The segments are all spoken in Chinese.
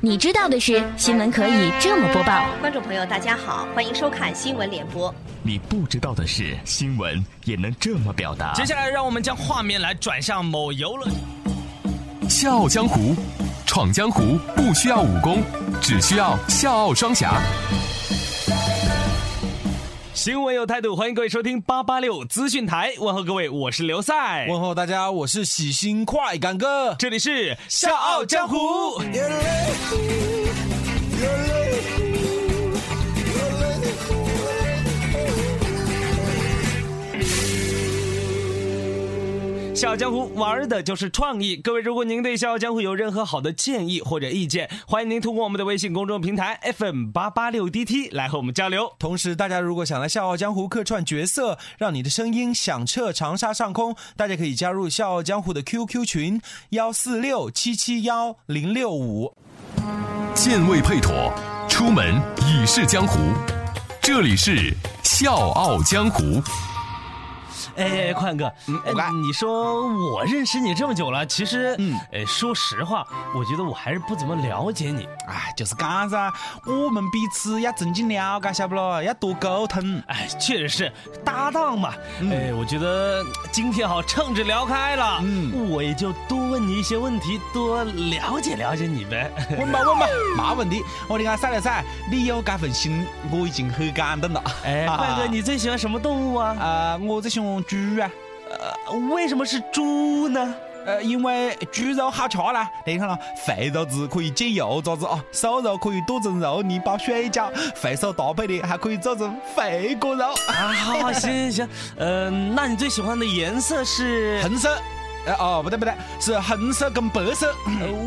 你知道的是，新闻可以这么播报。观众朋友，大家好，欢迎收看新闻联播。你不知道的是，新闻也能这么表达。接下来，让我们将画面来转向某游乐。笑傲江湖，闯江湖不需要武功，只需要笑傲双侠。新闻有态度，欢迎各位收听八八六资讯台。问候各位，我是刘赛。问候大家，我是喜新快感哥。这里是笑傲江湖。笑傲江湖玩的就是创意。各位，如果您对笑傲江湖有任何好的建议或者意见，欢迎您通过我们的微信公众平台 FM 八八六 DT 来和我们交流。同时，大家如果想来笑傲江湖客串角色，让你的声音响彻长沙上空，大家可以加入笑傲江湖的 QQ 群幺四六七七幺零六五。剑未配妥，出门已是江湖。这里是笑傲江湖。哎，宽哥，哎，你说我认识你这么久了，其实，嗯，哎，说实话，我觉得我还是不怎么了解你。哎，就是干噻，我们彼此要增进了解，晓不咯？要多沟通。哎，确实是搭档嘛。哎，我觉得今天好，趁着聊开了，嗯，我也就多问你一些问题，多了解了解你呗。问吧问吧，没问题。我的个赛了赛，你有这份心，我已经很感动了。哎，宽哥，你最喜欢什么动物啊？啊，我最喜欢。猪啊，呃，为什么是猪呢？呃，因为猪肉好吃啦。你看了，肥肉子可以煎油渣子啊，瘦肉可以剁成肉泥包水饺，肥瘦搭配的还可以做成肥锅肉。啊，好，行行行，嗯，那你最喜欢的颜色是红色？呃，哦，不对不对，是红色跟白色。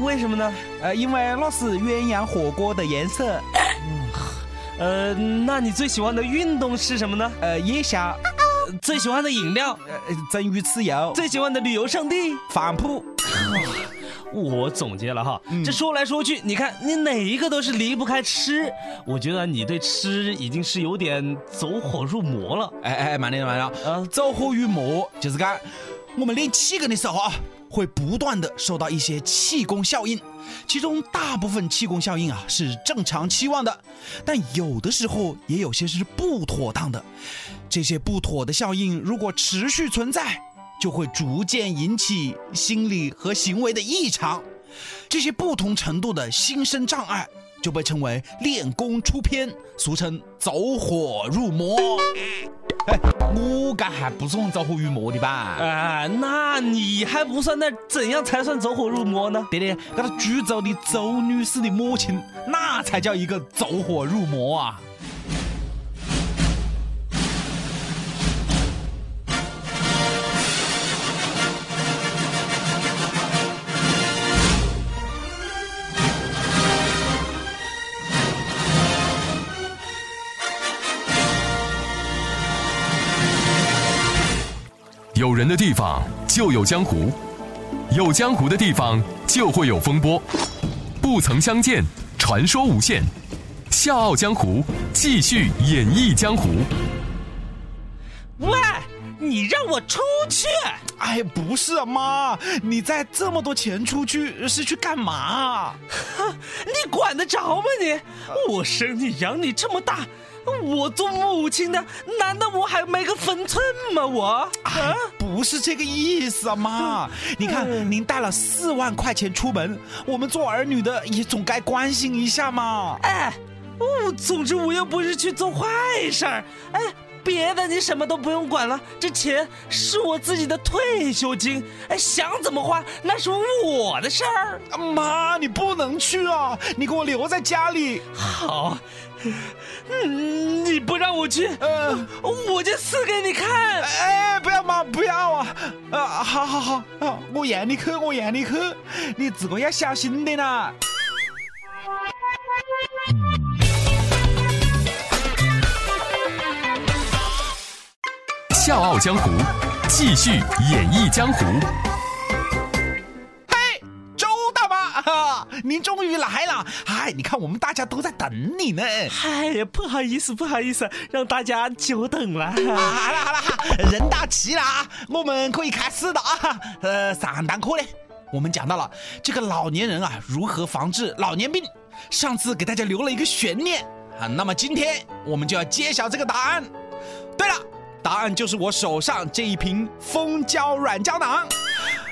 为什么呢？呃，因为那是鸳鸯火锅的颜色。嗯，呃，那你最喜欢的运动是什么呢？呃，夜宵。最喜欢的饮料，呃蒸鱼豉油；最喜欢的旅游胜地，反扑。我总结了哈，这说来说去，你看你哪一个都是离不开吃。我觉得你对吃已经是有点走火入魔了。哎哎，慢点慢点，嗯，走火入魔就是讲我们练气功的时候啊。会不断的受到一些气功效应，其中大部分气功效应啊是正常期望的，但有的时候也有些是不妥当的。这些不妥的效应如果持续存在，就会逐渐引起心理和行为的异常。这些不同程度的心身障碍就被称为练功出偏，俗称走火入魔。我该还不算走火入魔的吧？啊，那你还不算？那怎样才算走火入魔呢？对的，那个株洲的周女士的母亲，那才叫一个走火入魔啊！有人的地方就有江湖，有江湖的地方就会有风波。不曾相见，传说无限。笑傲江湖，继续演绎江湖。喂，你让我出去！哎，不是啊，妈，你带这么多钱出去是去干嘛？你管得着吗你？我生你养你这么大。我做母亲的，难道我还没个分寸吗？我啊，不是这个意思啊，妈！你看，您带了四万块钱出门，我们做儿女的也总该关心一下嘛。哎，哦，总之我又不是去做坏事儿。哎，别的你什么都不用管了，这钱是我自己的退休金。哎，想怎么花那是我的事儿。妈，你不能去啊，你给我留在家里。好。嗯，你不让我去，呃，我就死给你看！哎，不要嘛，不要啊！啊，好好好，啊，我让你去，我让你去，你自个要小心点啦！笑傲江湖，继续演绎江湖。来了！嗨，你看我们大家都在等你呢。嗨，不好意思，不好意思，让大家久等了。好了好了，人到齐了啊，我们可以开始了啊。呃，上堂课呢，我们讲到了这个老年人啊，如何防治老年病。上次给大家留了一个悬念啊，那么今天我们就要揭晓这个答案。对了，答案就是我手上这一瓶蜂胶软胶囊。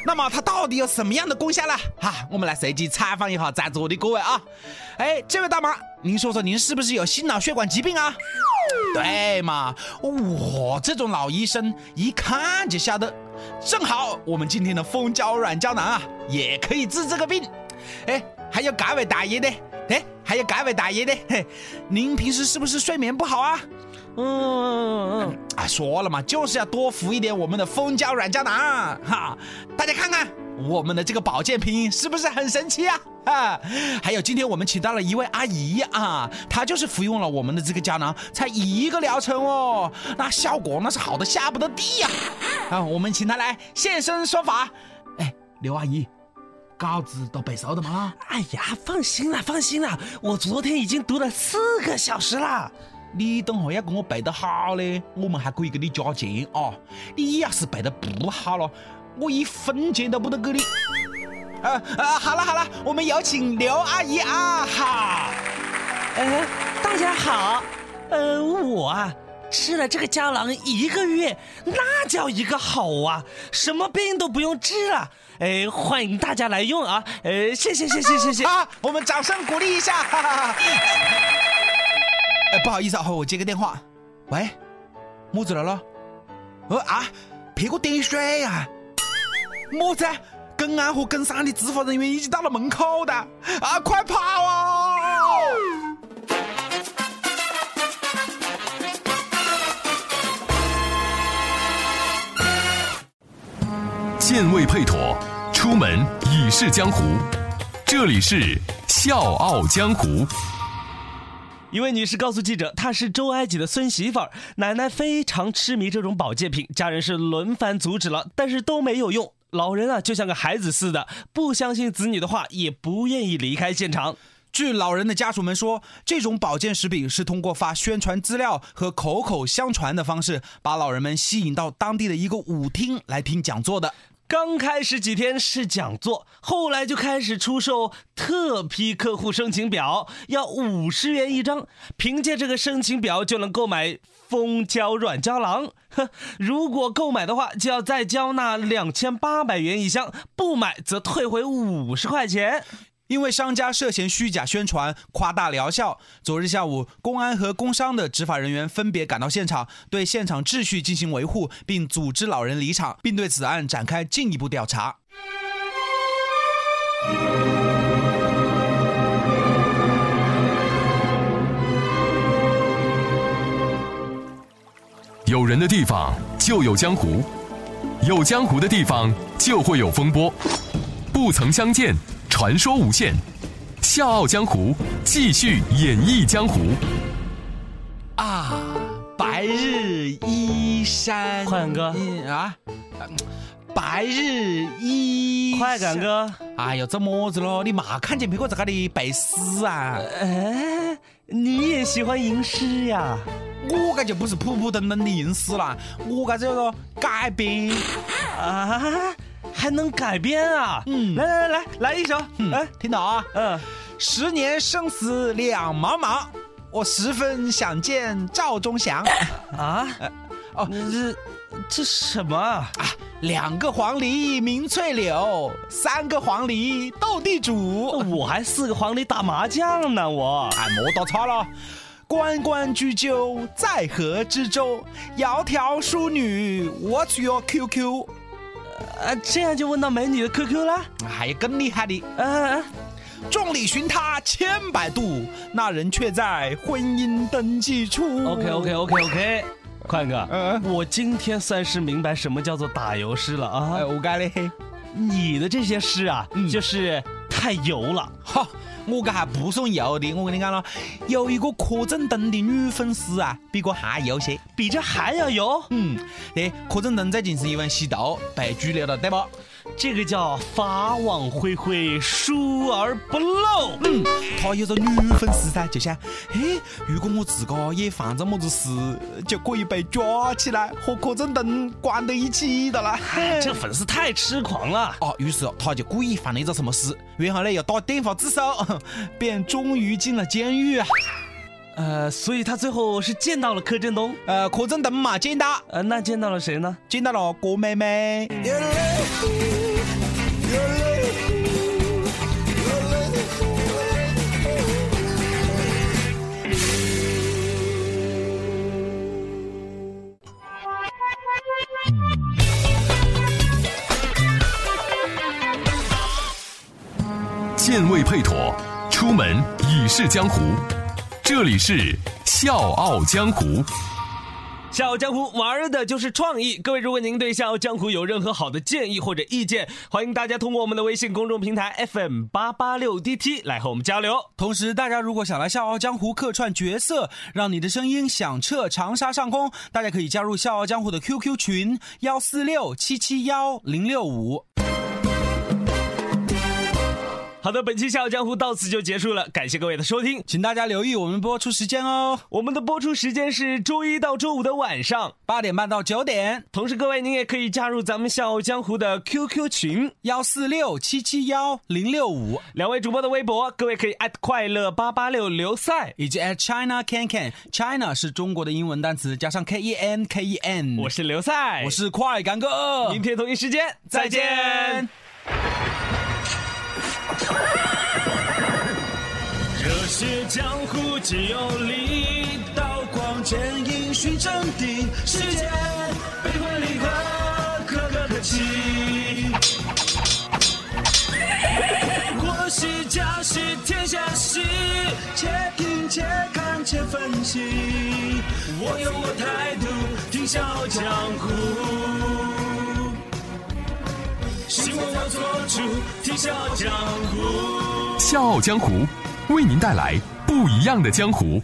那么它到底有什么样的功效呢？哈，我们来随机采访一下在座的各位啊。哎，这位大妈，您说说您是不是有心脑血管疾病啊？对嘛，我这种老医生一看就晓得。正好我们今天的蜂胶软胶囊啊，也可以治这个病。哎，还有各位大爷的，哎，还有各位大爷的，嘿，您平时是不是睡眠不好啊？嗯嗯嗯，啊，说了嘛，就是要多服一点我们的蜂胶软胶囊哈。大家看看我们的这个保健品是不是很神奇啊？啊，还有今天我们请到了一位阿姨啊，她就是服用了我们的这个胶囊，才一个疗程哦，那效果那是好的下不得地呀。啊，我们请她来现身说法。哎，刘阿姨，稿子都背熟的吗？哎呀，放心啦，放心啦，我昨天已经读了四个小时了。你等会要跟我背得好嘞，我们还可以给你加钱啊。你要是背得不好了，我一分钱都不得给你。呃呃，好了好了，我们有请刘阿姨啊哈。呃，大家好，呃，我啊吃了这个胶囊一个月，那叫一个好啊，什么病都不用治了。哎，欢迎大家来用啊！呃，谢谢谢谢谢谢啊，我们掌声鼓励一下。哈哈哈。哎，不好意思啊，我接个电话。喂，么子来了？呃啊，赔我点水呀！么子？更安和更三的执法人员已经到了门口的啊，快跑啊！剑未配妥，出门已是江湖。这里是《笑傲江湖》。一位女士告诉记者，她是周埃及的孙媳妇儿，奶奶非常痴迷这种保健品，家人是轮番阻止了，但是都没有用。老人啊，就像个孩子似的，不相信子女的话，也不愿意离开现场。据老人的家属们说，这种保健食品是通过发宣传资料和口口相传的方式，把老人们吸引到当地的一个舞厅来听讲座的。刚开始几天是讲座，后来就开始出售特批客户申请表，要五十元一张，凭借这个申请表就能购买蜂胶软胶囊。呵，如果购买的话，就要再交纳两千八百元一箱，不买则退回五十块钱。因为商家涉嫌虚假宣传、夸大疗效，昨日下午，公安和工商的执法人员分别赶到现场，对现场秩序进行维护，并组织老人离场，并对此案展开进一步调查。有人的地方就有江湖，有江湖的地方就会有风波，不曾相见。传说无限，笑傲江湖继续演绎江湖。啊，白日依山，快感哥啊，白日依快感哥，哎呦，这么子咯？你嘛看见别个在那里背诗啊？哎，你也喜欢吟诗呀？我这就不是普普通通的吟诗啦，我这叫做改编啊。还能改编啊！嗯，来来来来来一首，哎，听到啊？嗯，十年生死两茫茫，我十分想见赵忠祥。啊？哦，这这什么啊？两个黄鹂鸣翠柳，三个黄鹂斗地主，我还四个黄鹂打麻将呢，我。哎，莫打岔了。关关雎鸠，在河之洲。窈窕淑女，What's your QQ？啊，这样就问到美女的 QQ 了？还有更厉害的，嗯，众里寻他千百度，那人却在婚姻登记处。OK OK OK OK，宽哥，嗯，我今天算是明白什么叫做打油诗了啊！哎我该嘞，你的这些诗啊，就是太油了，哈。我这还不算油的，我跟你讲了，有一个柯震东的女粉丝啊，比我还油些，比这还要油。嗯，对，柯震东最近是因为吸毒被拘留了，对不？这个叫法网恢恢，疏而不漏。嗯，他有个女粉丝噻，就想，哎，如果我自个也犯着么子事，就可以被抓起来和柯震东关在一起的了。这粉丝太痴狂了。哦，于是他就故意犯了一个什么事，然后呢又打电话自首，便终于进了监狱啊。呃，所以他最后是见到了柯震东，呃，柯震东嘛见到，呃，那见到了谁呢？见到了郭妹妹。剑未配妥，出门已是江湖。这里是《笑傲江湖》。笑傲江湖玩的就是创意。各位，如果您对笑傲江湖有任何好的建议或者意见，欢迎大家通过我们的微信公众平台 FM 八八六 DT 来和我们交流。同时，大家如果想来笑傲江湖客串角色，让你的声音响彻长沙上空，大家可以加入笑傲江湖的 QQ 群幺四六七七幺零六五。好的，本期《笑傲江湖》到此就结束了，感谢各位的收听，请大家留意我们播出时间哦。我们的播出时间是周一到周五的晚上八点半到九点。同时，各位您也可以加入咱们《笑傲江湖》的 QQ 群幺四六七七幺零六五，两位主播的微博，各位可以艾特快乐八八六刘赛，以及 at China Can Can。China 是中国的英文单词，加上 K E N K E N。我是刘赛，我是快感哥，明天同一时间再见。热是江湖皆有理，刀光剑影寻真谛。世间悲欢离合，可歌可泣。国喜家喜天下喜，且听且看且分析。我有我态度，听笑傲江湖。希望我做出听笑傲江湖。笑傲江湖为您带来不一样的江湖。